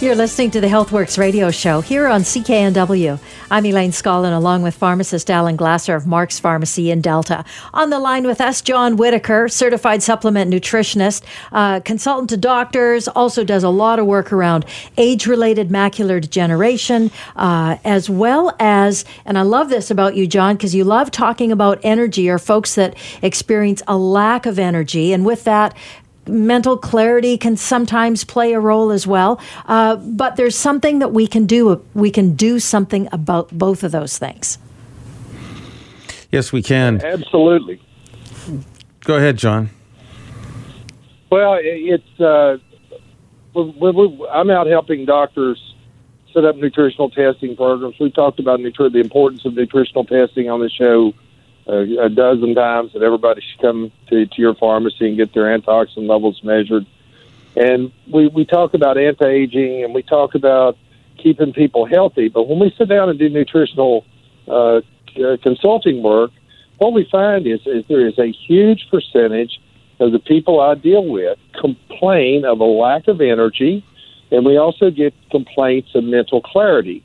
You're listening to the HealthWorks radio show here on CKNW. I'm Elaine Scollin, along with pharmacist Alan Glasser of Mark's Pharmacy in Delta. On the line with us, John Whitaker, certified supplement nutritionist, uh, consultant to doctors, also does a lot of work around age related macular degeneration, uh, as well as, and I love this about you, John, because you love talking about energy or folks that experience a lack of energy. And with that, mental clarity can sometimes play a role as well. Uh, but there's something that we can do. We can do something about both of those things. Yes, we can. Absolutely. Go ahead, John. Well, it's uh, I'm out helping doctors set up nutritional testing programs. We talked about nutri- the importance of nutritional testing on the show a, a dozen times that everybody should come to, to your pharmacy and get their antioxidant levels measured. And we, we talk about anti aging and we talk about keeping people healthy. But when we sit down and do nutritional uh, uh, consulting work, what we find is, is there is a huge percentage of the people I deal with complain of a lack of energy, and we also get complaints of mental clarity.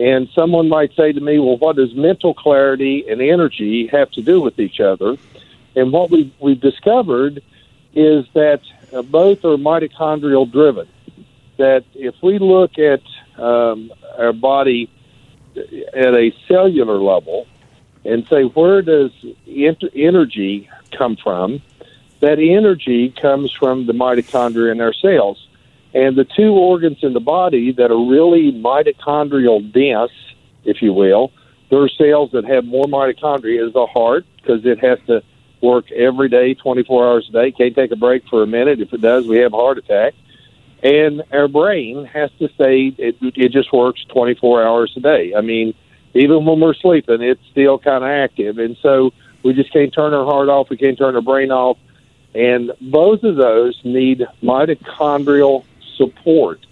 And someone might say to me, well, what does mental clarity and energy have to do with each other? And what we, we've discovered is that uh, both are mitochondrial driven. That if we look at um, our body at a cellular level and say, where does energy come from? That energy comes from the mitochondria in our cells. And the two organs in the body that are really mitochondrial dense, if you will, there are cells that have more mitochondria is the heart because it has to work every day, 24 hours a day. Can't take a break for a minute. If it does, we have a heart attack. And our brain has to stay, it, it just works 24 hours a day. I mean, even when we're sleeping, it's still kind of active. And so we just can't turn our heart off. We can't turn our brain off. And both of those need mitochondrial support.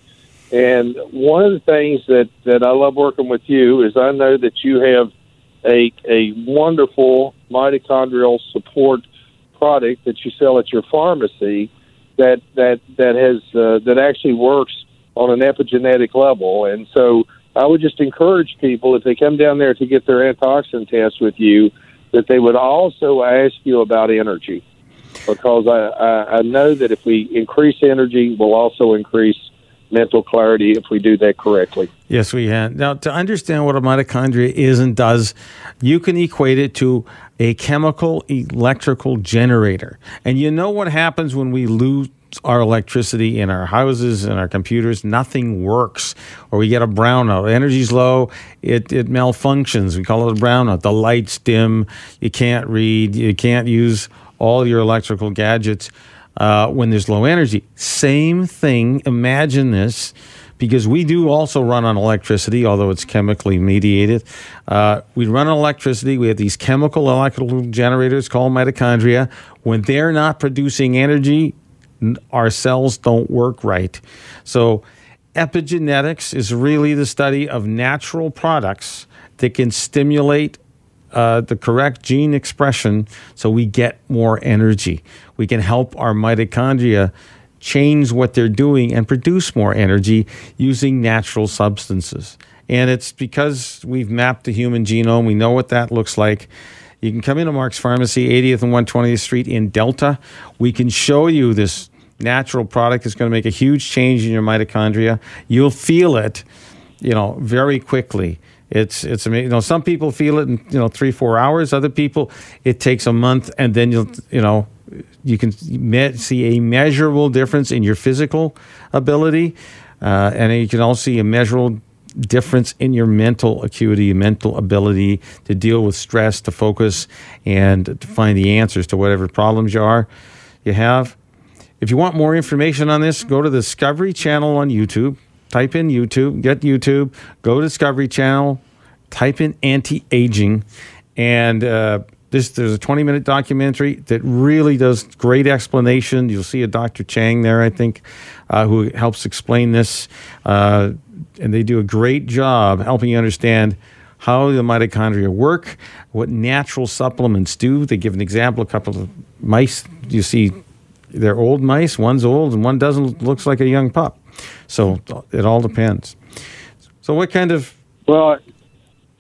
And one of the things that, that I love working with you is I know that you have a, a wonderful mitochondrial support product that you sell at your pharmacy that that that has uh, that actually works on an epigenetic level. And so I would just encourage people if they come down there to get their antioxidant test with you that they would also ask you about energy because I, I, I know that if we increase energy, we'll also increase mental clarity if we do that correctly. Yes, we can. Now, to understand what a mitochondria is and does, you can equate it to a chemical electrical generator. And you know what happens when we lose our electricity in our houses and our computers, nothing works, or we get a brownout. Energy's low, it, it malfunctions. We call it a brownout. The lights dim, you can't read, you can't use all your electrical gadgets uh, when there's low energy. Same thing. Imagine this because we do also run on electricity, although it's chemically mediated. Uh, we run on electricity. We have these chemical electrical generators called mitochondria. When they're not producing energy, our cells don't work right. So, epigenetics is really the study of natural products that can stimulate uh, the correct gene expression so we get more energy. We can help our mitochondria change what they're doing and produce more energy using natural substances. And it's because we've mapped the human genome, we know what that looks like. You can come into Mark's Pharmacy, 80th and 120th Street in Delta. We can show you this natural product is going to make a huge change in your mitochondria. You'll feel it, you know, very quickly. It's it's amazing. You know, some people feel it in you know three four hours. Other people, it takes a month, and then you'll you know you can see a measurable difference in your physical ability. Uh, and you can also see a measurable difference in your mental acuity, mental ability to deal with stress, to focus, and to find the answers to whatever problems you are you have. If you want more information on this, go to the Discovery Channel on YouTube. Type in YouTube, get YouTube, go to Discovery Channel, type in anti aging, and uh, this, there's a 20 minute documentary that really does great explanation. You'll see a Dr. Chang there, I think, uh, who helps explain this. Uh, and they do a great job helping you understand how the mitochondria work, what natural supplements do. They give an example, a couple of mice. You see, they're old mice. One's old and one doesn't. Looks like a young pup. So it all depends. So what kind of? Well,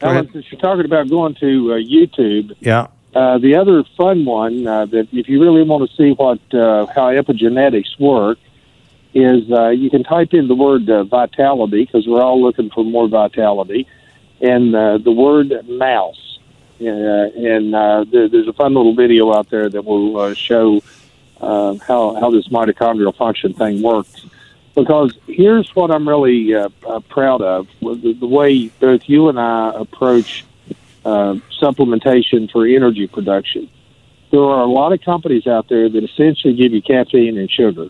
Alan, since you're talking about going to uh, YouTube, yeah. Uh, the other fun one uh, that if you really want to see what uh, how epigenetics work is uh, you can type in the word uh, vitality because we're all looking for more vitality, and uh, the word mouse. And uh, there, there's a fun little video out there that will uh, show uh, how how this mitochondrial function thing works. Because here's what I'm really uh, uh, proud of: the, the way both you and I approach uh, supplementation for energy production. There are a lot of companies out there that essentially give you caffeine and sugar.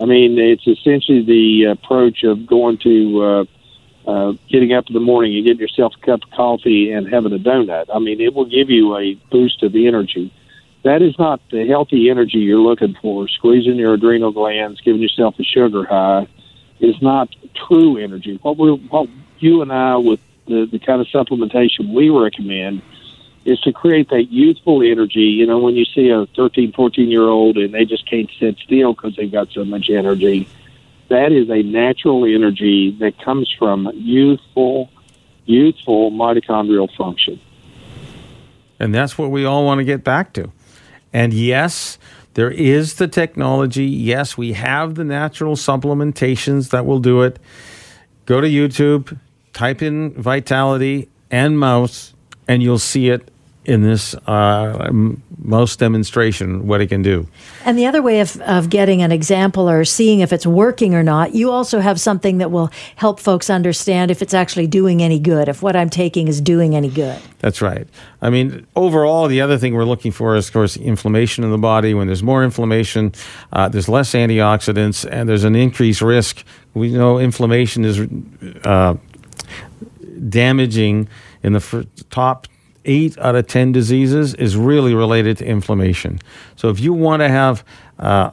I mean, it's essentially the approach of going to uh, uh, getting up in the morning and getting yourself a cup of coffee and having a donut. I mean, it will give you a boost of energy. That is not the healthy energy you're looking for. Squeezing your adrenal glands, giving yourself a sugar high, is not true energy. What we, what you and I, with the, the kind of supplementation we recommend is to create that youthful energy. You know, when you see a 13, 14 year old and they just can't sit still because they've got so much energy, that is a natural energy that comes from youthful, youthful mitochondrial function. And that's what we all want to get back to. And yes, there is the technology. Yes, we have the natural supplementations that will do it. Go to YouTube, type in vitality and mouse, and you'll see it in this uh, mouse demonstration what it can do. And the other way of, of getting an example or seeing if it's working or not, you also have something that will help folks understand if it's actually doing any good, if what I'm taking is doing any good. That's right. I mean, overall, the other thing we're looking for is, of course, inflammation in the body. When there's more inflammation, uh, there's less antioxidants, and there's an increased risk. We know inflammation is uh, damaging in the top eight out of 10 diseases is really related to inflammation. So if you want to have uh,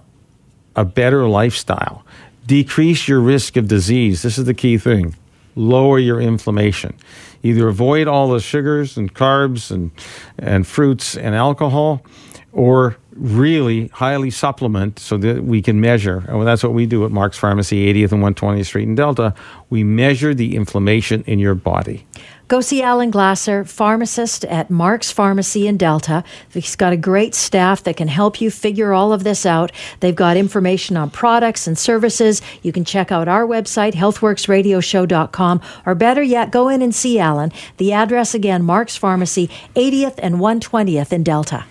a better lifestyle, decrease your risk of disease. This is the key thing. Lower your inflammation. Either avoid all the sugars and carbs and, and fruits and alcohol, or really highly supplement so that we can measure. And that's what we do at Mark's Pharmacy, 80th and 120th Street in Delta. We measure the inflammation in your body. Go see Alan Glasser, pharmacist at Mark's Pharmacy in Delta. He's got a great staff that can help you figure all of this out. They've got information on products and services. You can check out our website, healthworksradioshow.com, or better yet, go in and see Alan. The address again, Mark's Pharmacy, 80th and 120th in Delta.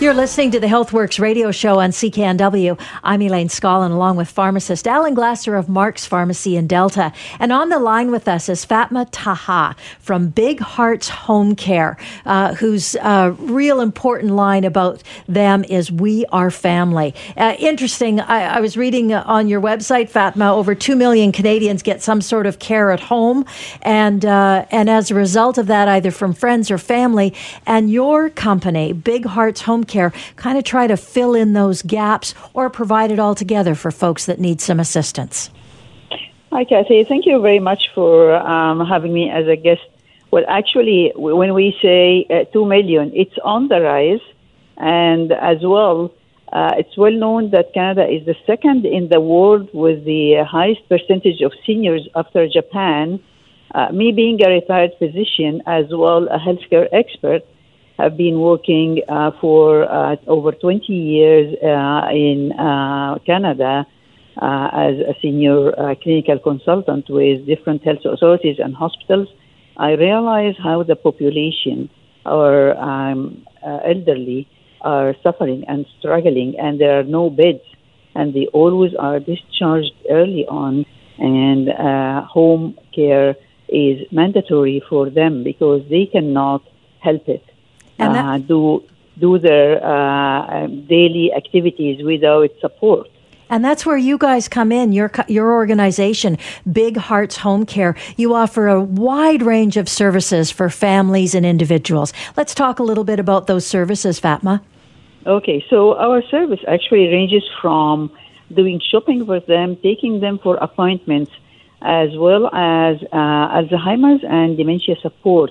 You're listening to the HealthWorks radio show on CKNW. I'm Elaine Scollin, along with pharmacist Alan Glasser of Mark's Pharmacy in Delta. And on the line with us is Fatma Taha from Big Hearts Home Care, uh, whose uh, real important line about them is We Are Family. Uh, interesting, I, I, was reading on your website, Fatma, over 2 million Canadians get some sort of care at home. And, uh, and as a result of that, either from friends or family, and your company, Big Hearts Home care, kind of try to fill in those gaps or provide it all together for folks that need some assistance. Hi, Kathy. Thank you very much for um, having me as a guest. Well, actually, when we say uh, 2 million, it's on the rise. And as well, uh, it's well known that Canada is the second in the world with the highest percentage of seniors after Japan. Uh, me being a retired physician as well a healthcare expert, have been working uh, for uh, over 20 years uh, in uh, Canada uh, as a senior uh, clinical consultant with different health authorities and hospitals. I realize how the population, our um, elderly, are suffering and struggling, and there are no beds. and they always are discharged early on, and home care is mandatory for them because they cannot help it. And that- uh, do do their uh, um, daily activities without support. And that's where you guys come in, your your organization, Big Hearts Home Care. You offer a wide range of services for families and individuals. Let's talk a little bit about those services, Fatma. Okay, so our service actually ranges from doing shopping with them, taking them for appointments, as well as uh, Alzheimer's and dementia support.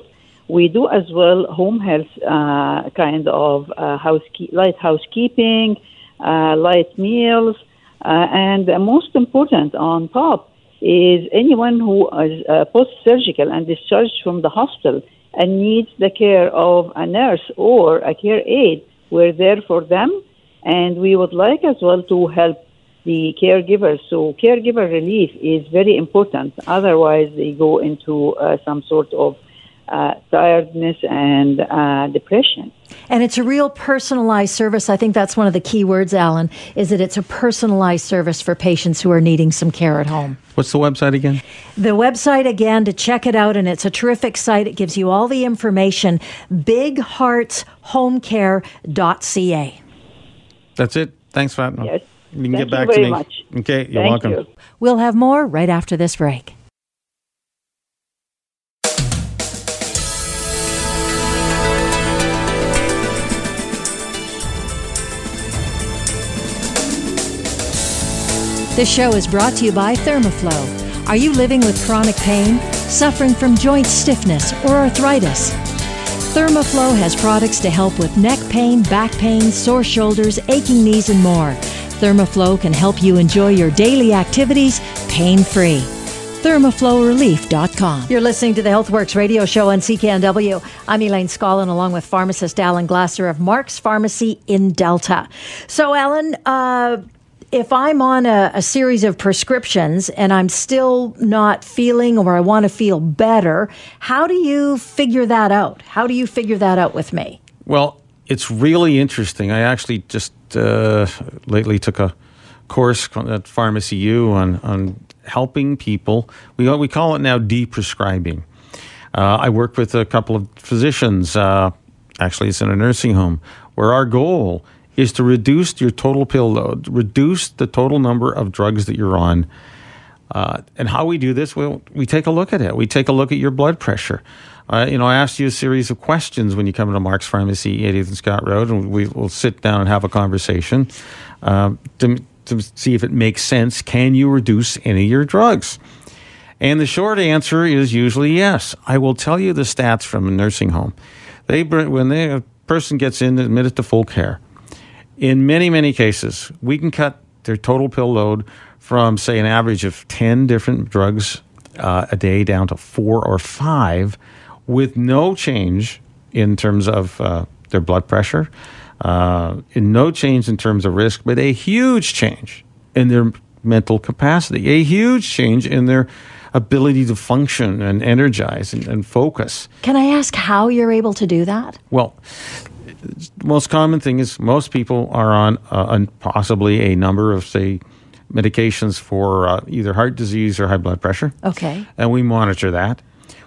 We do as well home health uh, kind of uh, housekeep- light housekeeping, uh, light meals, uh, and most important on top is anyone who is uh, post-surgical and discharged from the hospital and needs the care of a nurse or a care aide. We're there for them, and we would like as well to help the caregivers. So caregiver relief is very important. Otherwise, they go into uh, some sort of uh, tiredness and uh, depression. And it's a real personalized service. I think that's one of the key words, Alan, is that it's a personalized service for patients who are needing some care at home. What's the website again? The website again to check it out, and it's a terrific site. It gives you all the information. BigHeartsHomeCare.ca. That's it. Thanks, Fatma. Yes. You can Thank get back you to very me. much. Okay, you're Thank welcome. you. We'll have more right after this break. This show is brought to you by Thermoflow. Are you living with chronic pain, suffering from joint stiffness, or arthritis? Thermoflow has products to help with neck pain, back pain, sore shoulders, aching knees, and more. Thermoflow can help you enjoy your daily activities pain free. ThermoflowRelief.com. You're listening to the HealthWorks radio show on CKNW. I'm Elaine Scollin, along with pharmacist Alan Glasser of Mark's Pharmacy in Delta. So, Alan, uh, if I'm on a, a series of prescriptions and I'm still not feeling or I want to feel better, how do you figure that out? How do you figure that out with me? Well, it's really interesting. I actually just uh, lately took a course at Pharmacy U on, on helping people. We, we call it now deprescribing. Uh, I work with a couple of physicians. Uh, actually, it's in a nursing home where our goal is to reduce your total pill load, reduce the total number of drugs that you're on. Uh, and how we do this, well, we take a look at it. We take a look at your blood pressure. Uh, you know, I asked you a series of questions when you come into Mark's Pharmacy, 80th and Scott Road, and we will sit down and have a conversation uh, to, to see if it makes sense. Can you reduce any of your drugs? And the short answer is usually yes. I will tell you the stats from a nursing home. They bring, when they, a person gets in admitted to full care, in many many cases, we can cut their total pill load from say an average of ten different drugs uh, a day down to four or five, with no change in terms of uh, their blood pressure, uh, in no change in terms of risk, but a huge change in their mental capacity, a huge change in their ability to function and energize and, and focus. Can I ask how you're able to do that? Well, most common thing is most people are on uh, possibly a number of say medications for uh, either heart disease or high blood pressure, Okay. and we monitor that.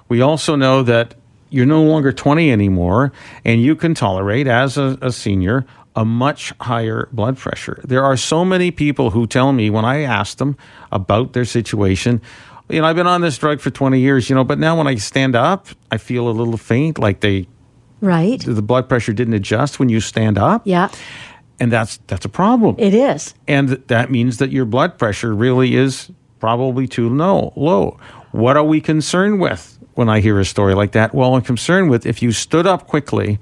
We also know that you're no longer 20 anymore, and you can tolerate as a, a senior a much higher blood pressure. There are so many people who tell me when I ask them about their situation. You know, I've been on this drug for 20 years, you know, but now when I stand up, I feel a little faint, like they Right. the blood pressure didn't adjust when you stand up Yeah, and that's that's a problem it is. and that means that your blood pressure really is probably too low low what are we concerned with when i hear a story like that well i'm concerned with if you stood up quickly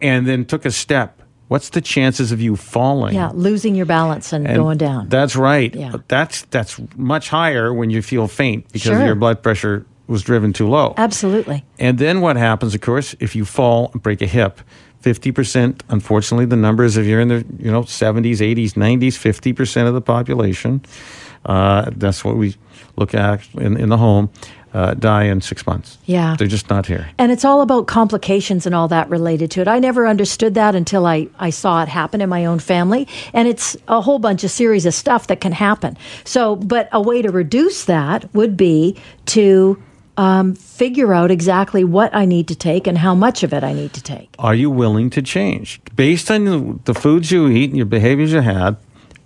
and then took a step what's the chances of you falling Yeah, losing your balance and, And going down. That's right. Yeah. That's that's much higher when you feel faint because Sure. your blood pressure was driven too low. Absolutely. And then what happens, of course, if you fall and break a hip, 50%, unfortunately, the numbers, if you're in the you know 70s, 80s, 90s, 50% of the population, uh, that's what we look at in, in the home. uh, die in six months. Yeah. They're just not here. And it's all about complications and all that related to it. I never understood that until I, I saw it happen in my own family. And it's a whole bunch of series of stuff that can happen. So, but a way to reduce that would be to um, figure out exactly what I need to take and how much of it I need to take. Are you willing to change? Based on the, foods you eat and your behaviors you had,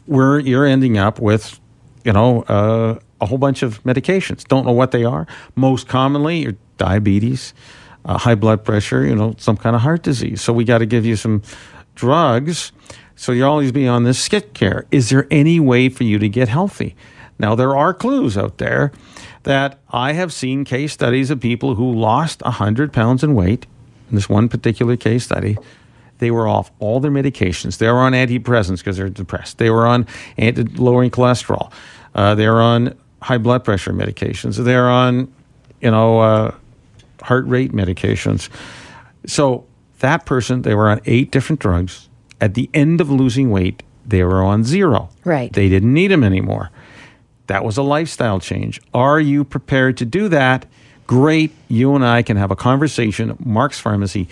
where you're ending up with, you know, uh, a whole bunch of medications. Don't know what they are. Most commonly, your diabetes, uh, high blood pressure, you know, some kind of heart disease. So we got to give you some drugs. So you'll always be on this skit care. Is there any way for you to get healthy? Now, there are clues out there that I have seen case studies of people who lost 100 pounds in weight. In this one particular case study, they were off all their medications. They were on antidepressants because they're depressed. They were on anti- lowering cholesterol. Uh, they were on high blood pressure medications. They're on, you know, uh, heart rate medications. So that person, they were on eight different drugs. At the end of losing weight, they were on zero. Right. They didn't need them anymore. That was a lifestyle change. Are you prepared to do that? Great. You and I can have a conversation at Mark's Pharmacy,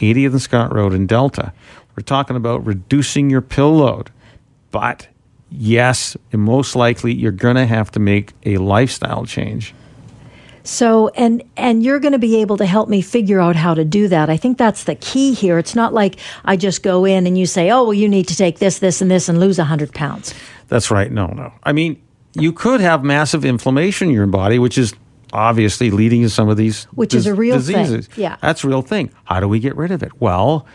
80th and Scott Road in Delta. We're talking about reducing your pill load. But yes, most likely you're going to have to make a lifestyle change. So and and you're going to be able to help me figure out how to do that. I think that's the key here. It's not like I just go in and you say, "Oh, well, you need to take this, this, and this, and lose hundred pounds." That's right. No, no. I mean, you could have massive inflammation in your body, which is obviously leading to some of these Which is a real thing. diseases. Yeah. that's a real thing. How do we get rid of it? Well,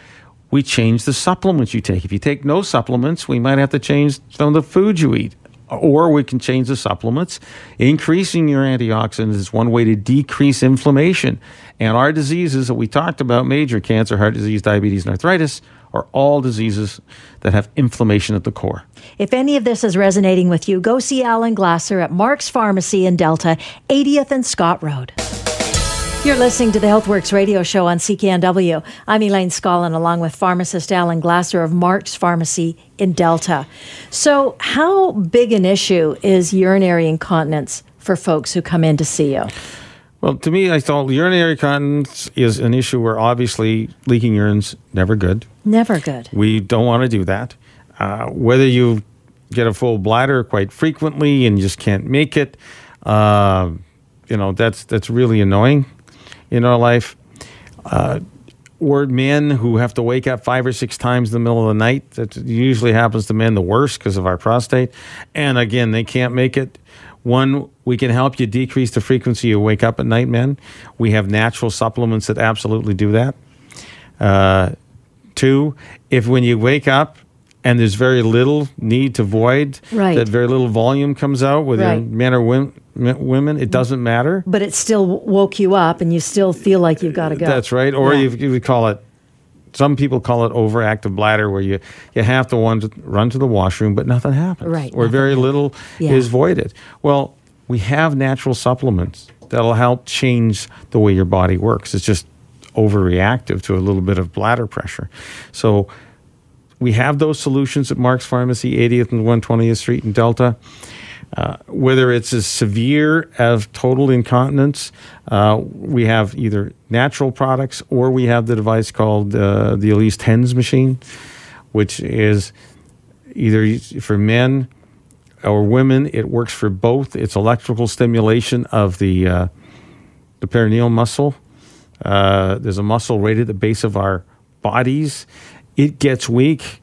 we change the supplements you take. If you take no supplements, we might have to change some of the food you eat. Or we can change the supplements. Increasing your antioxidants is one way to decrease inflammation. And our diseases that we talked about major cancer, heart disease, diabetes, and arthritis are all diseases that have inflammation at the core. If any of this is resonating with you, go see Alan Glasser at Mark's Pharmacy in Delta, 80th and Scott Road. You're listening to the HealthWorks radio show on CKNW. I'm Elaine Scollin, along with pharmacist Alan Glasser of Mark's Pharmacy in Delta. So, how big an issue is urinary incontinence for folks who come in to see you? Well, to me, I thought urinary incontinence is an issue where obviously leaking urine's never good. Never good. We don't want to do that. Uh, whether you get a full bladder quite frequently and just can't make it, uh, you know, that's that's really annoying in our life. Uh, or men who have to wake up five or six times in the middle of the night. That usually happens to men the worst because of our prostate. And again, they can't make it. One, we can help you decrease the frequency you wake up at night, men. We have natural supplements that absolutely do that. Uh, two, if when you wake up and there's very little need to void, Right. that very little volume comes out, whether Right. men or wom- women, it doesn't matter. But it still woke you up and you still feel like you've got to go. That's right. Or Yeah. you, you would call it. Some people call it overactive bladder, where you, you have to want to run to the washroom, but nothing happens. Right, Or nothing very little Yeah. is voided. Well, we have natural supplements that'll help change the way your body works. It's just overreactive to a little bit of bladder pressure. So we have those solutions at Mark's Pharmacy, 80th and 120th Street in Delta. Uh, whether it's as severe as total incontinence, uh, we have either natural products or we have the device called uh, the Elise TENS machine, which is either for men or women. It works for both. It's electrical stimulation of the uh, the perineal muscle. Uh, there's a muscle right at the base of our bodies. It gets weak,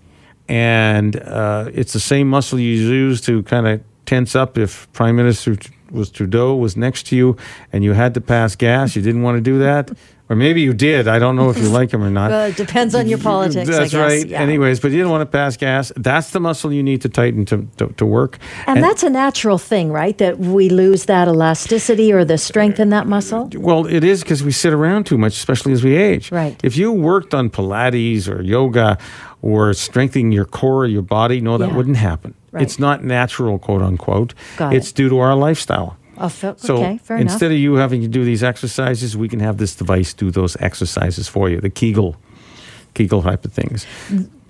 and uh, it's the same muscle you use to kind of tense up if Prime Minister was Trudeau was next to you and you had to pass gas. You didn't want to do that. Or maybe you did. I don't know if you like him or not. Well, it depends on your politics. I That's guess. right. Yeah. Anyways, but you don't want to pass gas. That's the muscle you need to tighten to, to, to work. And, that's a natural thing, right? That we lose that elasticity or the strength in that muscle. Well, it is because we sit around too much, especially as we age. Right. If you worked on Pilates or yoga or strengthening your core or your body, no, that Yeah. wouldn't happen. Right. It's not natural, quote unquote. Got it's it. due to our lifestyle. Oh, So okay, fair enough. instead of you having to do these exercises, we can have this device do those exercises for you. The Kegel, Kegel type of things.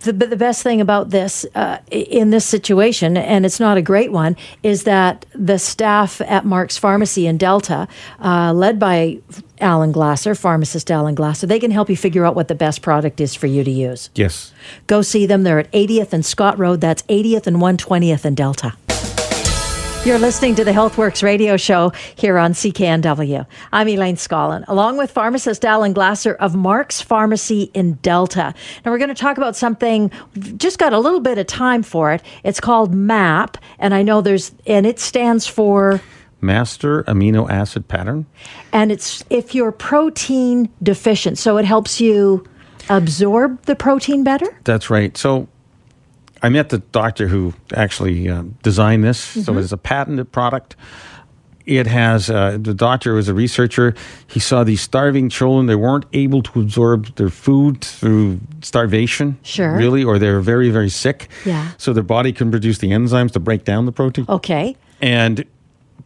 the, the best thing about this uh, in this situation, and it's not a great one, is that the staff at Mark's Pharmacy in Delta, uh, led by Alan Glasser, pharmacist Alan Glasser, they can help you figure out what the best product is for you to use. Yes. Go see them. They're at 80th and Scott Road. That's 80th and 120th in Delta. You're listening to the HealthWorks radio show here on CKNW. I'm Elaine Scollin, along with pharmacist Alan Glasser of Mark's Pharmacy in Delta. Now, we're going to talk about something, just got a little bit of time for it. It's called MAP, and I know there's, and it stands for Master amino acid pattern. And it's if you're protein deficient, so it helps you absorb the protein better? That's right. So I met the doctor who actually uh, designed this. Mm-hmm. So it's a patented product. It has uh, the doctor was a researcher. He saw these starving children; they weren't able to absorb their food through starvation, sure, really, or they're very, very sick. Yeah. So their body couldn't produce the enzymes to break down the protein. Okay. And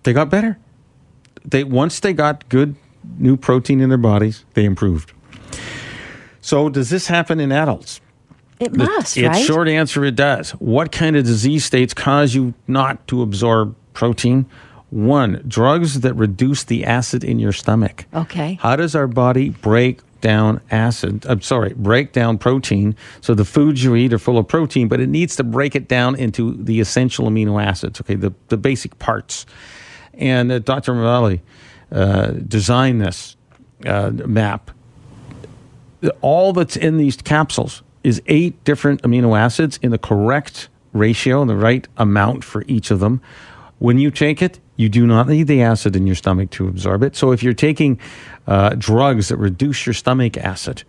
they got better. They once they got good new protein in their bodies, they improved. So does this happen in adults? It must, the, right? Its short answer, it does. What kind of disease states cause you not to absorb protein? One, drugs that reduce the acid in your stomach. Okay. How does our body break down acid? I'm sorry, break down protein. So the foods you eat are full of protein, but it needs to break it down into the essential amino acids. Okay, the the basic parts. And uh, Dr. Mavali uh, designed this uh, map. All that's in these capsules is eight different amino acids in the correct ratio and the right amount for each of them. When you take it, you do not need the acid in your stomach to absorb it. So if you're taking uh, drugs that reduce your stomach acid,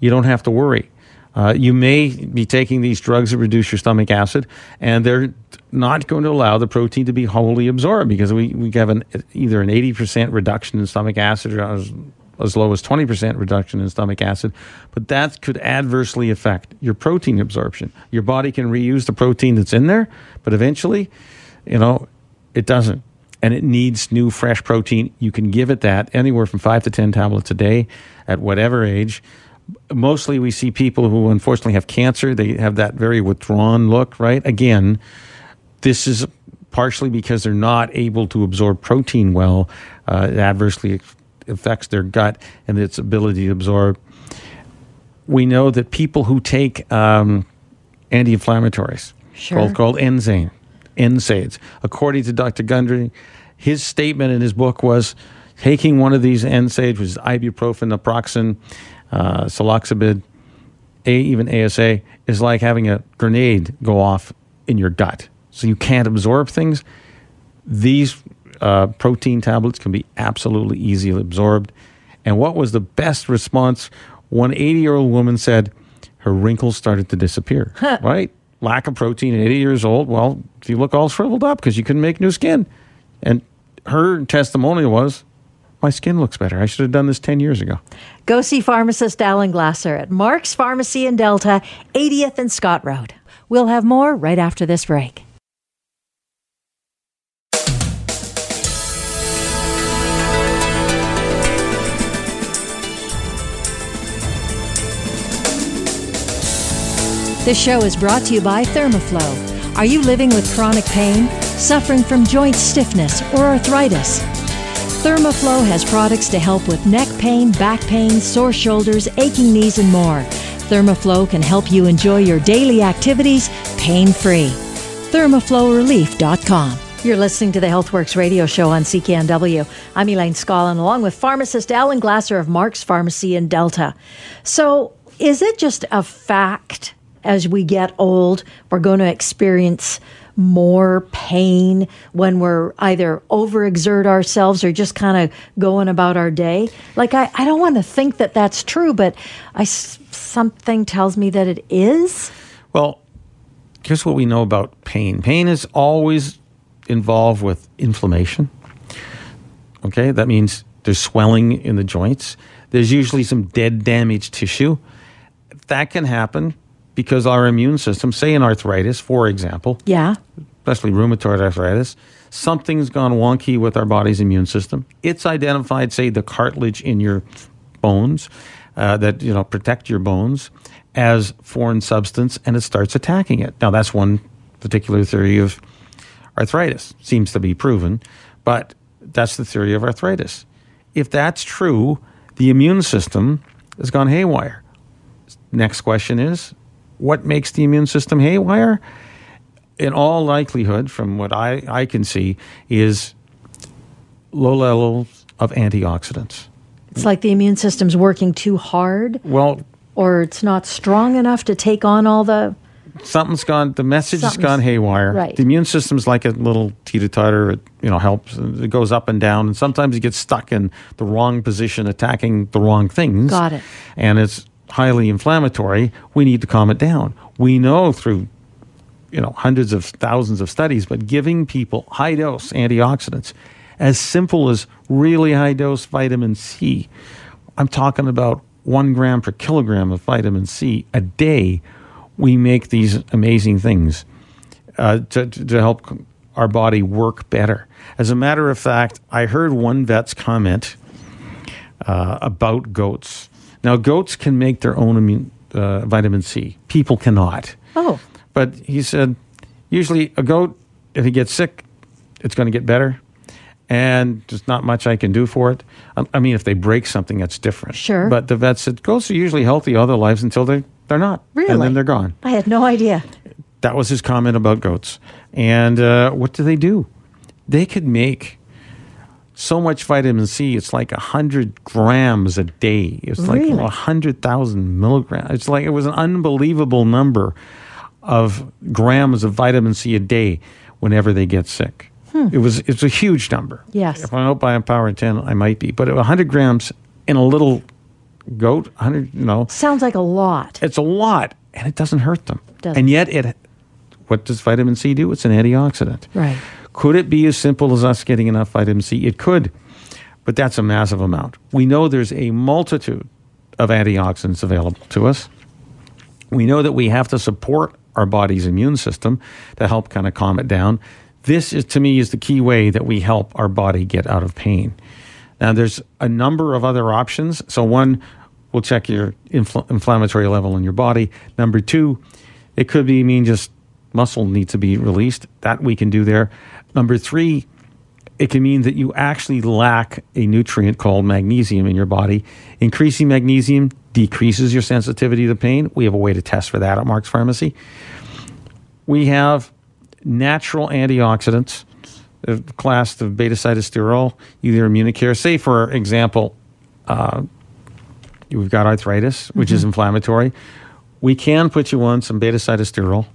you don't have to worry. Uh, you may be taking these drugs that reduce your stomach acid, and they're not going to allow the protein to be wholly absorbed because we, we have an, either an 80% reduction in stomach acid or as low as 20% reduction in stomach acid, but that could adversely affect your protein absorption. Your body can reuse the protein that's in there, but eventually, you know, it doesn't. And it needs new, fresh protein. You can give it that anywhere from five to 10 tablets a day at whatever age mostly we see people who unfortunately have cancer. They have that very withdrawn look, right? Again, this is partially because they're not able to absorb protein well. Uh, adversely affects their gut and its ability to absorb. We know that people who take um, anti-inflammatories, sure. called, called NSAID, NSAIDs, according to Dr. Gundry, his statement in his book was taking one of these NSAIDs, which is ibuprofen, naproxen, uh, psilocybin, a, even ASA, is like having a grenade go off in your gut. So you can't absorb things. These uh, protein tablets can be absolutely easily absorbed. And what was the best response? One 80 year old woman said her wrinkles started to disappear, right? Lack of protein at 80 years old. Well, you look all shriveled up because you couldn't make new skin. And her testimonial was my skin looks better. I should have done this 10 years ago. Go see pharmacist Alan Glasser at Mark's Pharmacy in Delta, 80th and Scott Road. We'll have more right after this break. This show is brought to you by Thermoflow. Are you living with chronic pain, suffering from joint stiffness, or arthritis? Thermoflow has products to help with neck pain, back pain, sore shoulders, aching knees, and more. Thermoflow can help you enjoy your daily activities pain free. ThermoflowRelief.com. You're listening to the HealthWorks radio show on CKNW. I'm Elaine Scollin, along with pharmacist Alan Glasser of Mark's Pharmacy in Delta. So, is it just a fact as we get old, we're going to experience more pain when we're either overexert ourselves or just kind of going about our day. Like, I, I don't want to think that that's true, but I, something tells me that it is. Well, here's what we know about pain pain is always involved with inflammation. Okay, that means there's swelling in the joints. There's usually some dead, damaged tissue. That can happen because our immune system, say in arthritis, for example, yeah, especially rheumatoid arthritis, something's gone wonky with our body's immune system. It's identified, say, the cartilage in your bones uh, that you know protect your bones, as foreign substance and it starts attacking it. Now, that's one particular theory of arthritis, seems to be proven, but that's the theory of arthritis. If that's true, the immune system has gone haywire. Next question is what makes the immune system haywire? In all likelihood, from what I, I can see, is low levels of antioxidants. It's like the immune system's working too hard. Well, or it's not strong enough to take on all the something's gone the message has gone haywire right. the immune system's like a little teeter-totter it you know helps it goes up and down and sometimes it gets stuck in the wrong position attacking the wrong things got it and it's highly inflammatory we need to calm it down we know through you know hundreds of thousands of studies but giving people high dose antioxidants as simple as really high dose vitamin c i'm talking about one gram per kilogram of vitamin c a day we make these amazing things uh, to, to help our body work better. As a matter of fact, I heard one vet's comment uh, about goats. Now, goats can make their own immune, uh, vitamin C. People cannot. Oh. But he said, usually a goat, if he gets sick, it's going to get better. And there's not much I can do for it. I mean, if they break something, that's different. Sure. But the vet said goats are usually healthy all their lives until they they're not. Really? And then they're gone. I had no idea. That was his comment about goats. And uh, what do they do? They could make so much vitamin C. It's like 100 grams a day. It's really? like 100,000 milligrams. It's like it was an unbelievable number of grams of vitamin C a day whenever they get sick. Hmm. It was it's a huge number. Yes. If I'm out by a power 10, I might be. But 100 grams in a little goat, 100, you know. Sounds like a lot. It's a lot, and it doesn't hurt them. Doesn't. And yet, it. what does vitamin C do? It's an antioxidant. Right. Could it be as simple as us getting enough vitamin C? It could, but that's a massive amount. We know there's a multitude of antioxidants available to us. We know that we have to support our body's immune system to help kind of calm it down. This is to me is the key way that we help our body get out of pain. Now, there's a number of other options. So, one, we'll check your infl- inflammatory level in your body. Number two, it could be mean just muscle needs to be released. That we can do there. Number three, it can mean that you actually lack a nutrient called magnesium in your body. Increasing magnesium decreases your sensitivity to pain. We have a way to test for that at Mark's Pharmacy. We have natural antioxidants the class of beta sitosterol, either Immunicare. Say, for example, uh, you've got arthritis, which mm-hmm. is inflammatory. We can put you on some beta sitosterol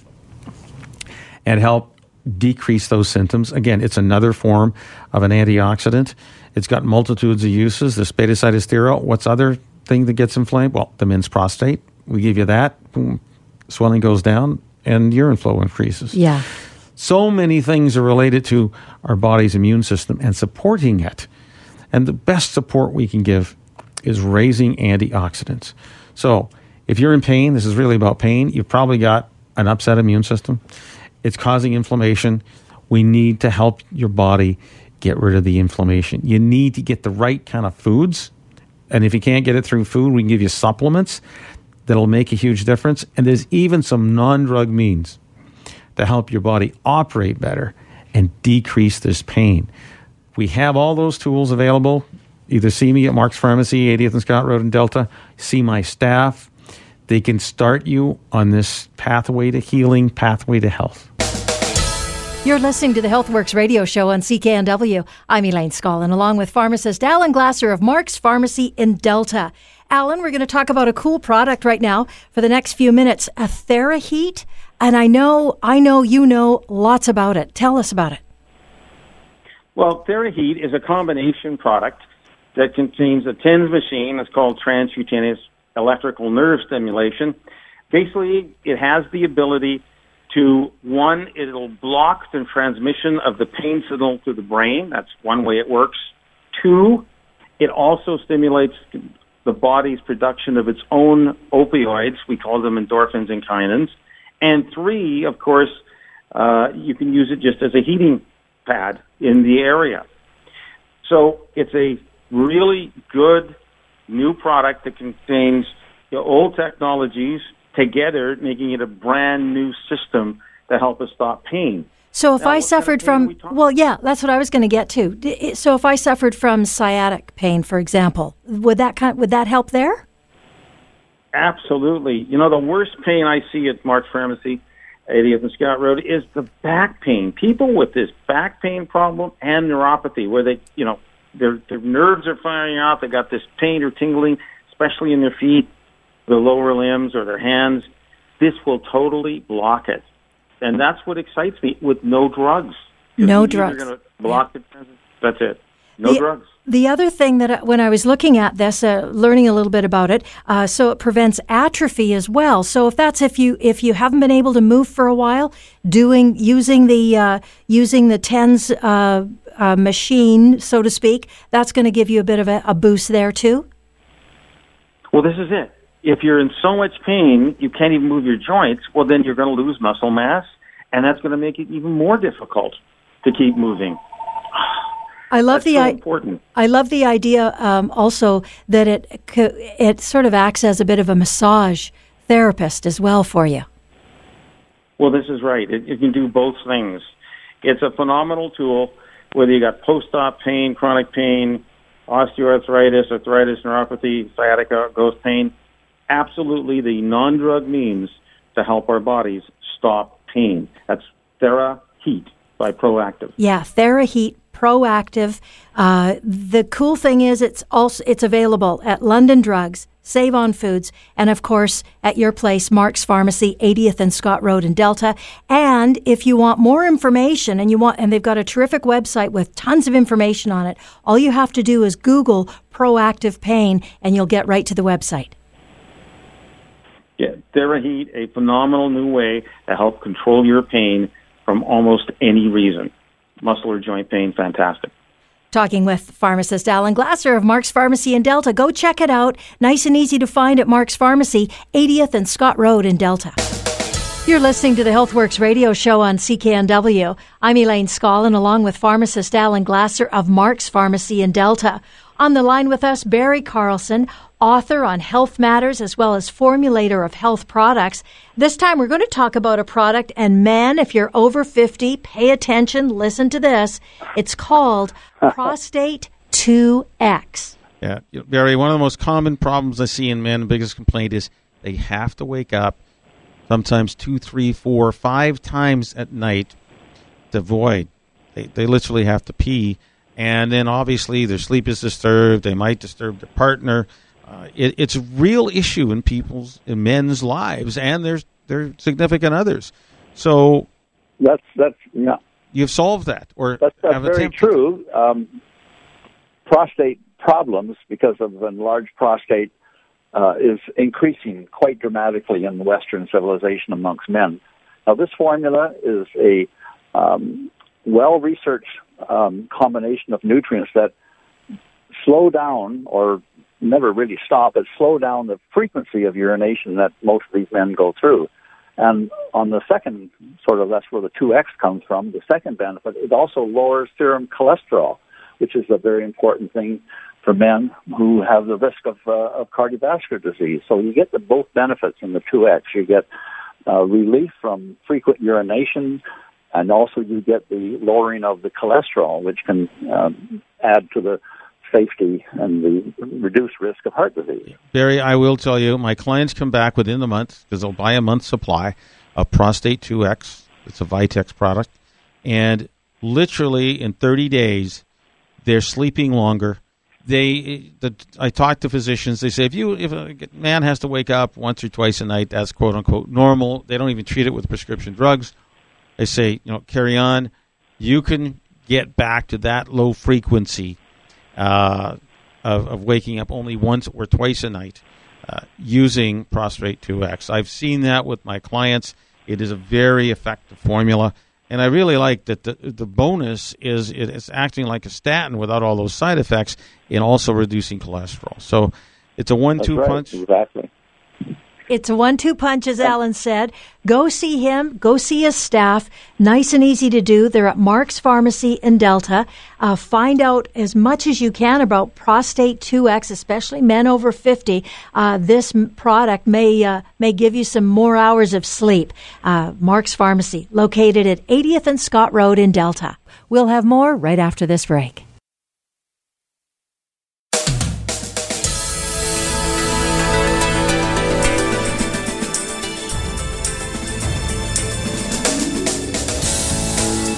and help decrease those symptoms. Again, it's another form of an antioxidant. It's got multitudes of uses. This beta sitosterol, what's other thing that gets inflamed? Well, the men's prostate. We give you that, boom, swelling goes down, and urine flow increases. Yeah. So many things are related to our body's immune system and supporting it. And the best support we can give is raising antioxidants. So, if you're in pain, this is really about pain, you've probably got an upset immune system. It's causing inflammation. We need to help your body get rid of the inflammation. You need to get the right kind of foods. And if you can't get it through food, we can give you supplements that'll make a huge difference. And there's even some non drug means to help your body operate better and decrease this pain. We have all those tools available. Either see me at Mark's Pharmacy, 80th and Scott Road in Delta, see my staff. They can start you on this pathway to healing, pathway to health. You're listening to the HealthWorks radio show on CKNW. I'm Elaine Scollin, along with pharmacist Alan Glasser of Mark's Pharmacy in Delta. Alan, we're going to talk about a cool product right now for the next few minutes, a TheraHeat. And I know, I know you know lots about it. Tell us about it. Well, TheraHeat is a combination product that contains a TENS machine. It's called transcutaneous electrical nerve stimulation. Basically, it has the ability to one, it'll block the transmission of the pain signal to the brain. That's one way it works. Two, it also stimulates the body's production of its own opioids. We call them endorphins and kinins. And three, of course, uh, you can use it just as a heating pad in the area. So it's a really good new product that contains the old technologies together, making it a brand new system to help us stop pain. So if Now, I what kind of suffered from, we well, yeah, that's what I was going to get to. So if I suffered from sciatic pain, for example, would that kind, would that help there? Absolutely. You know, the worst pain I see at Mark's Pharmacy, 80th and Scott Road, is the back pain. People with this back pain problem and neuropathy, where they, you know, their their nerves are firing out. They got this pain or tingling, especially in their feet, the lower limbs, or their hands. This will totally block it, and that's what excites me. With no drugs. No drugs. You're going to block it. That's it. No The- drugs. The other thing that I- when I was looking at this, uh, learning a little bit about it, uh, so it prevents atrophy as well. So if that's if you if you haven't been able to move for a while, doing using the uh, using the TENS uh, uh, machine, so to speak, that's going to give you a bit of a, a boost there too. Well, this is it. If you're in so much pain you can't even move your joints, well, then you're going to lose muscle mass, and that's going to make it even more difficult to keep moving. I love That's the so I, important. I love the idea um, also that it it sort of acts as a bit of a massage therapist as well for you. Well, this is right. It, it can do both things. It's a phenomenal tool, whether you got post-op pain, chronic pain, osteoarthritis, arthritis, neuropathy, sciatica, ghost pain. Absolutely the non-drug means to help our bodies stop pain. That's TheraHeat by Proactive. Yeah, TheraHeat Proactive. Uh, the cool thing is it's also it's available at London Drugs, Save on Foods, and of course at your place, Mark's Pharmacy, 80th and Scott Road in Delta. And if you want more information, and you want, and they've got a terrific website with tons of information on it. All you have to do is Google Proactive Pain, and you'll get right to the website. Yeah, TheraHeat, a phenomenal new way to help control your pain from almost any reason. Muscle or joint pain, fantastic. Talking with pharmacist Alan Glasser of Mark's Pharmacy in Delta. Go check it out. Nice and easy to find at Mark's Pharmacy, 80th and Scott Road in Delta. You're listening to the HealthWorks radio show on CKNW. I'm Elaine Scollin, along with pharmacist Alan Glasser of Mark's Pharmacy in Delta. On the line with us, Barry Carlson, author on health matters as well as formulator of health products. This time we're going to talk about a product, and men, if you're over 50, pay attention, listen to this. It's called Prostate 2X. Yeah, Barry. One of the most common problems I see in men, the biggest complaint is they have to wake up sometimes two, three, four, five times at night to void. They they literally have to pee, and then obviously their sleep is disturbed. They might disturb their partner. Uh, it, it's a real issue in people's in men's lives and their their significant others. So That's that's yeah. you've solved that, or That's, that's have very true. Um, prostate problems, because of enlarged prostate, uh, is increasing quite dramatically in Western civilization amongst men. Now, this formula is a um, well-researched um, combination of nutrients that slow down or never really stop, but slow down the frequency of urination that most of these men go through. And on the second sort of, that's where the 2X comes from. The second benefit, it also lowers serum cholesterol, which is a very important thing for men who have the risk of, uh, of cardiovascular disease. So you get the both benefits in the 2X. You get uh, relief from frequent urination, and also you get the lowering of the cholesterol, which can um, add to the safety and the reduced risk of heart disease. Barry, I will tell you, my clients come back within the month because they'll buy a month's supply of Prostate 2X. It's a Vitex product. And literally in 30 days, they're sleeping longer. They, the, I talk to physicians. They say if you, if a man has to wake up once or twice a night, that's quote unquote normal. They don't even treat it with prescription drugs. They say, you know, carry on. You can get back to that low frequency uh, of, of waking up only once or twice a night uh, using Prostate 2X. I've seen that with my clients. It is a very effective formula. And I really like that the, the bonus is it's acting like a statin without all those side effects and also reducing cholesterol. So it's a one two right, punch. Exactly. It's a one two punch, as Alan said. Go see him, go see his staff. Nice and easy to do. They're at Mark's Pharmacy in Delta. Uh, find out as much as you can about prostate 2X, especially men over 50. Uh, this product may, uh, may give you some more hours of sleep. Uh, Mark's Pharmacy, located at 80th and Scott Road in Delta. We'll have more right after this break.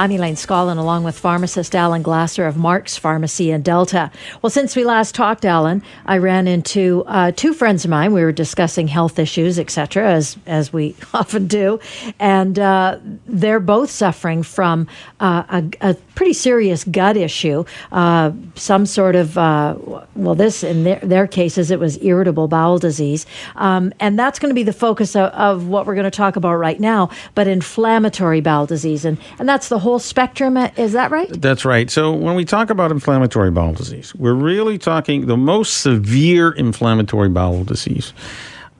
I'm Elaine Scollin, along with pharmacist Alan Glasser of Mark's Pharmacy in Delta. Well, since we last talked, Alan, I ran into uh, two friends of mine. We were discussing health issues, etc., as as we often do, and uh, they're both suffering from uh, a, a, pretty serious gut issue, uh, some sort of uh, well, this in their, their, cases it was irritable bowel disease, um, and that's going to be the focus of, of what we're going to talk about right now. But inflammatory bowel disease, and and that's the whole whole spectrum. Is that right? That's right. So when we talk about inflammatory bowel disease, we're really talking the most severe inflammatory bowel disease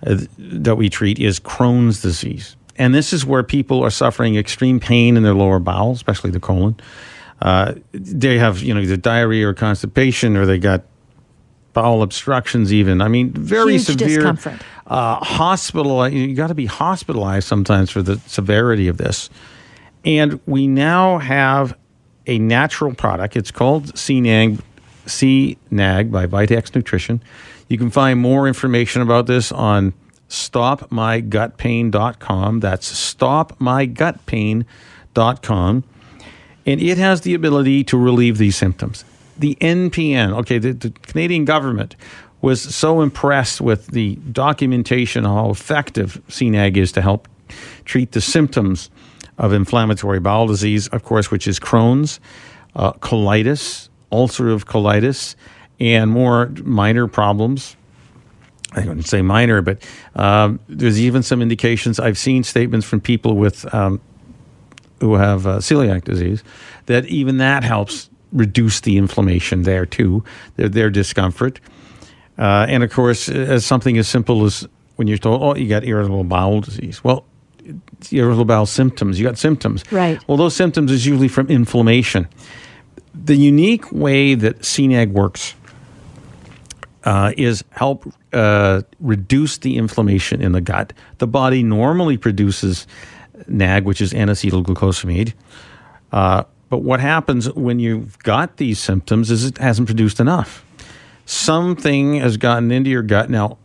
uh, that we treat is Crohn's disease. And this is where people are suffering extreme pain in their lower bowel, especially the colon. Uh, they have, you know, either diarrhea or constipation, or they got bowel obstructions. Even, I mean, very Huge severe. Discomfort. Uh, hospital. You got to be hospitalized sometimes for the severity of this. And we now have a natural product. It's called CNAG, CNAG by Vitex Nutrition. You can find more information about this on stopmygutpain.com. That's stopmygutpain.com. And it has the ability to relieve these symptoms. The NPN, okay, the, the Canadian government was so impressed with the documentation of how effective CNAG is to help treat the symptoms of inflammatory bowel disease, of course, which is Crohn's, uh, colitis, ulcerative colitis, and more minor problems. I wouldn't say minor, but um, there's even some indications. I've seen statements from people with um, who have uh, celiac disease that even that helps reduce the inflammation there too, their, their discomfort. Uh, and of course, as something as simple as when you're told, "Oh, you got irritable bowel disease," well, irritable bowel symptoms. You got symptoms. Right. Well, those symptoms is usually from inflammation. The unique way that CNAG works uh, is help uh, reduce the inflammation in the gut. The body normally produces NAG, which is N-acetylglucosamine. Uh, but what happens when you've got these symptoms is it hasn't produced enough. Something has gotten into your gut. Now,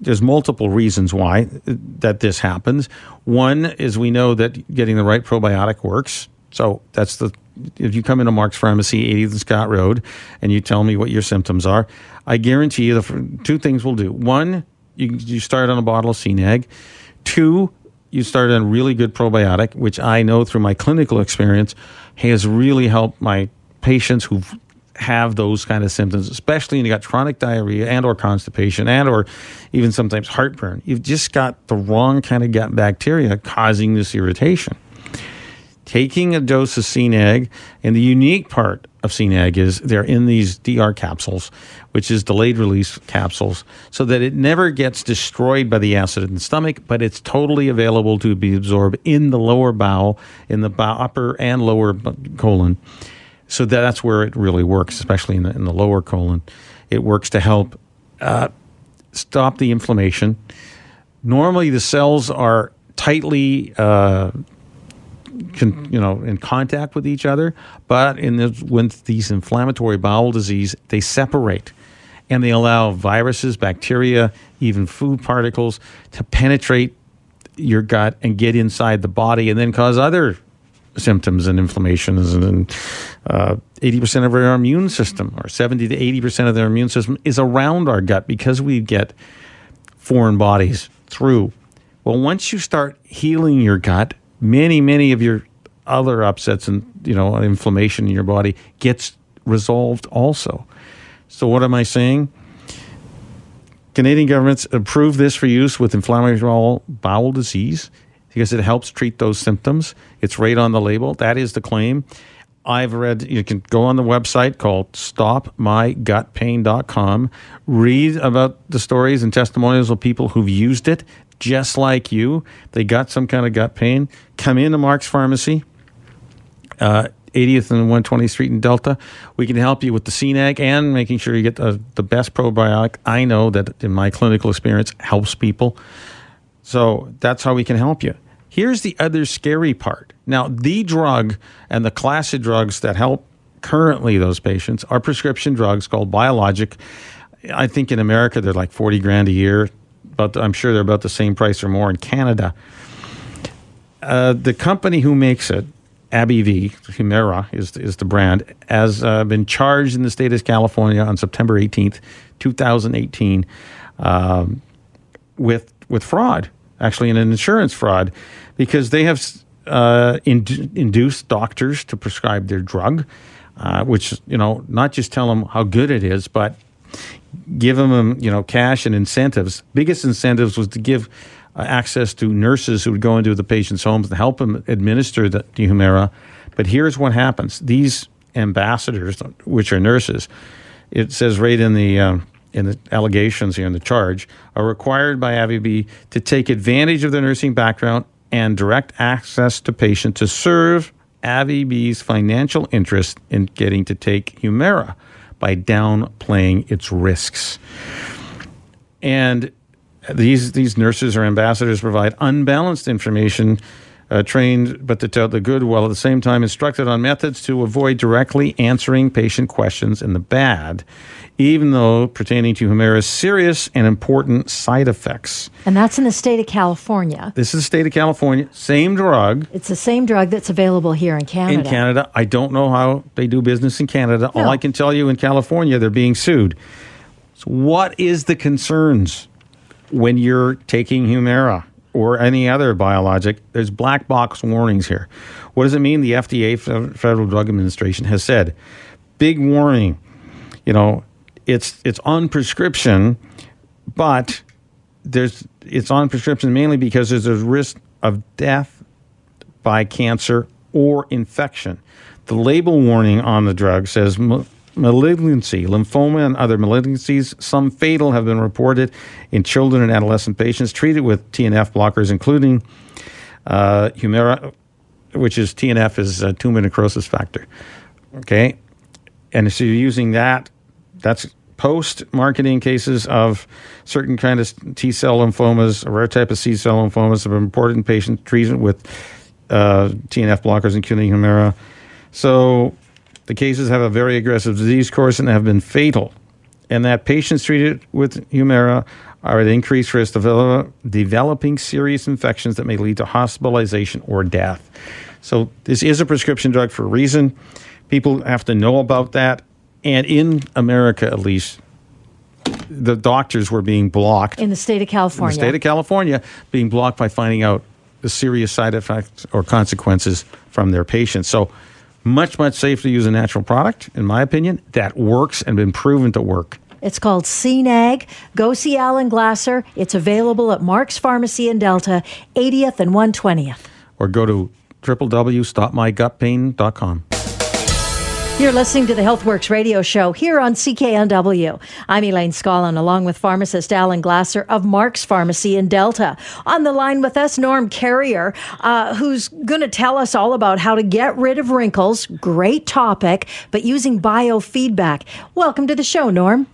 there's multiple reasons why that this happens. One is we know that getting the right probiotic works. So that's the if you come into Mark's Pharmacy, 80th Scott Road, and you tell me what your symptoms are, I guarantee you the two things will do. One, you, you start on a bottle of CNAG. Two, you start on really good probiotic, which I know through my clinical experience has really helped my patients who've have those kind of symptoms, especially when you got chronic diarrhea and or constipation and or even sometimes heartburn. You've just got the wrong kind of gut bacteria causing this irritation. Taking a dose of CNAG, and the unique part of CNAG is they're in these DR capsules, which is delayed release capsules, so that it never gets destroyed by the acid in the stomach, but it's totally available to be absorbed in the lower bowel, in the upper and lower colon so that's where it really works, especially in the, in the lower colon. It works to help uh, stop the inflammation. Normally, the cells are tightly, uh, con, you know, in contact with each other, but in the, with these inflammatory bowel disease, they separate, and they allow viruses, bacteria, even food particles to penetrate your gut and get inside the body, and then cause other symptoms and inflammations and uh, 80% of our immune system or 70 to 80% of their immune system is around our gut because we get foreign bodies through well once you start healing your gut many many of your other upsets and you know inflammation in your body gets resolved also. So what am I saying? Canadian governments approved this for use with inflammatory bowel disease because it helps treat those symptoms. It's right on the label. That is the claim. I've read, you can go on the website called stopmygutpain.com, read about the stories and testimonials of people who've used it just like you. They got some kind of gut pain. Come into Mark's Pharmacy, uh, 80th and 120th Street in Delta. We can help you with the CNAG and making sure you get the, the best probiotic. I know that in my clinical experience helps people. So that's how we can help you. Here's the other scary part. Now, the drug and the class of drugs that help currently those patients are prescription drugs called biologic. I think in America they're like 40 grand a year, but I'm sure they're about the same price or more in Canada. Uh, the company who makes it, AbbVie, Humira is, is the brand, has uh, been charged in the state of California on September 18th, 2018, um, with, with fraud, actually, an insurance fraud because they have uh, in- induced doctors to prescribe their drug, uh, which you know not just tell them how good it is, but give them um, you know cash and incentives. Biggest incentives was to give uh, access to nurses who would go into the patient's homes and help them administer the, the Humira. But here's what happens: these ambassadors, which are nurses, it says right in the um, in the allegations here in the charge, are required by AbbVie to take advantage of their nursing background and direct access to patient to serve AbbVie's financial interest in getting to take Humira by downplaying its risks. And these these nurses or ambassadors provide unbalanced information uh, trained but to tell the good while at the same time instructed on methods to avoid directly answering patient questions in the bad even though pertaining to Humira's serious and important side effects. And that's in the state of California. This is the state of California. Same drug. It's the same drug that's available here in Canada. In Canada. I don't know how they do business in Canada. No. All I can tell you in California, they're being sued. So what is the concerns when you're taking Humira or any other biologic? There's black box warnings here. What does it mean? The FDA, Federal Drug Administration, has said big warning. You know, it's it's on prescription, but there's it's on prescription mainly because there's a risk of death by cancer or infection. The label warning on the drug says malignancy, lymphoma, and other malignancies, some fatal, have been reported in children and adolescent patients treated with TNF blockers, including uh, Humira, which is TNF is tumor necrosis factor. Okay, and so you're using that that's post marketing cases of certain kind of T cell lymphomas, a rare type of C cell lymphomas have been reported in patient treatment with uh, TNF blockers, including Humira. So the cases have a very aggressive disease course and have been fatal. And that patients treated with Humira are at increased risk of developing serious infections that may lead to hospitalization or death. So this is a prescription drug for a reason. People have to know about that and in America, at least, the doctors were being blocked. In the state of California. In the state of California, being blocked by finding out the serious side effects or consequences from their patients. So, much, much safer to use a natural product, in my opinion, that works and been proven to work. It's called CNAG. Go see Alan Glasser. It's available at Mark's Pharmacy in Delta, 80th and 120th. Or go to www.stopmygutpain.com. You're listening to the HealthWorks radio show here on CKNW. I'm Elaine Scollin, along with pharmacist Alan Glasser of Mark's Pharmacy in Delta. On the line with us, Norm Carrier, uh, who's going to tell us all about how to get rid of wrinkles. Great topic, but using biofeedback. Welcome to the show, Norm.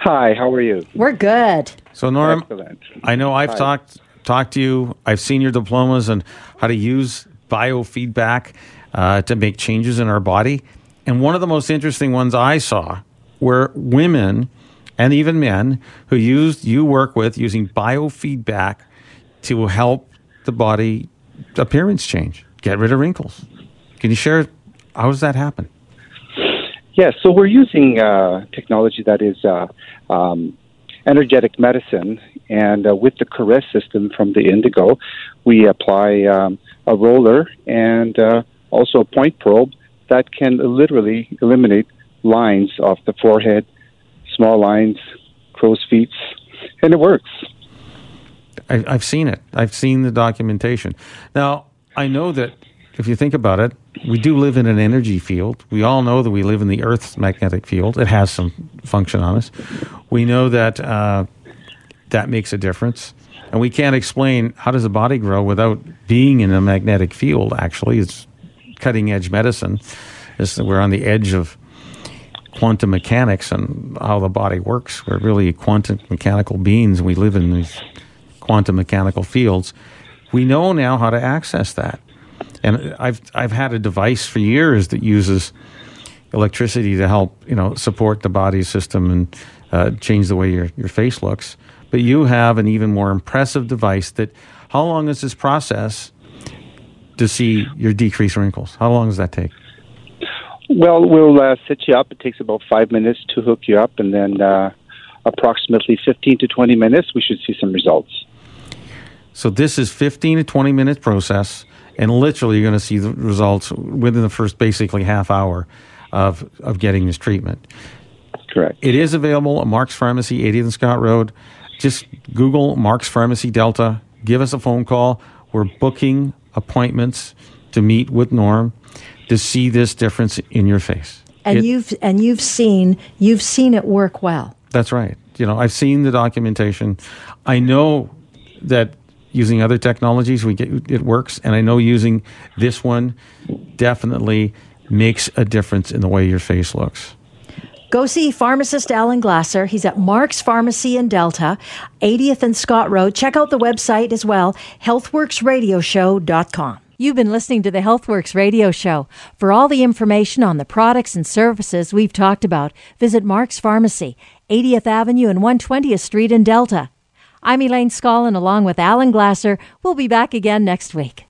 Hi, how are you? We're good. So, Norm, Excellent. I know I've Hi. talked talked to you. I've seen your diplomas and how to use biofeedback uh, to make changes in our body. And one of the most interesting ones I saw were women and even men who used you work with using biofeedback to help the body appearance change, get rid of wrinkles. Can you share how does that happen? Yes, so we're using uh, technology that is uh, um, energetic medicine And uh, with the caress system from the Indigo, we apply um, a roller and uh, also a point probe that can literally eliminate lines off the forehead, small lines, crow's feet, and it works. I, I've seen it. I've seen the documentation. Now, I know that if you think about it, we do live in an energy field. We all know that we live in the Earth's magnetic field. It has some function on us. We know that uh, that makes a difference, and we can't explain how does a body grow without being in a magnetic field. Actually, it's cutting edge medicine. Is that we're on the edge of quantum mechanics and how the body works. We're really quantum mechanical beings. We live in these quantum mechanical fields. We know now how to access that. And I've I've had a device for years that uses electricity to help you know support the body system and uh, change the way your, your face looks. But you have an even more impressive device that. How long is this process to see your decreased wrinkles? How long does that take? Well, we'll uh, set you up. It takes about five minutes to hook you up, and then uh, approximately 15 to 20 minutes, we should see some results. So this is 15 to 20 minute process, and literally you're going to see the results within the first basically half hour of, of getting this treatment. Correct. It is available at Mark's Pharmacy, 80th and Scott Road. Just Google Mark's Pharmacy Delta. Give us a phone call. We're booking appointments to meet with Norm to see this difference in your face. And It- you've and you've seen you've seen it work well. That's right. You know, I've seen the documentation. I know that using other technologies, we get it works, and I know using this one definitely makes a difference in the way your face looks. Go see pharmacist Alan Glasser. He's at Mark's Pharmacy in Delta, 80th and Scott Road. Check out the website as well, healthworksradioshow.com. You've been listening to the HealthWorks radio show. For all the information on the products and services we've talked about, visit Mark's Pharmacy, 80th Avenue and 120th Street in Delta. I'm Elaine Scollin along with Alan Glasser. We'll be back again next week.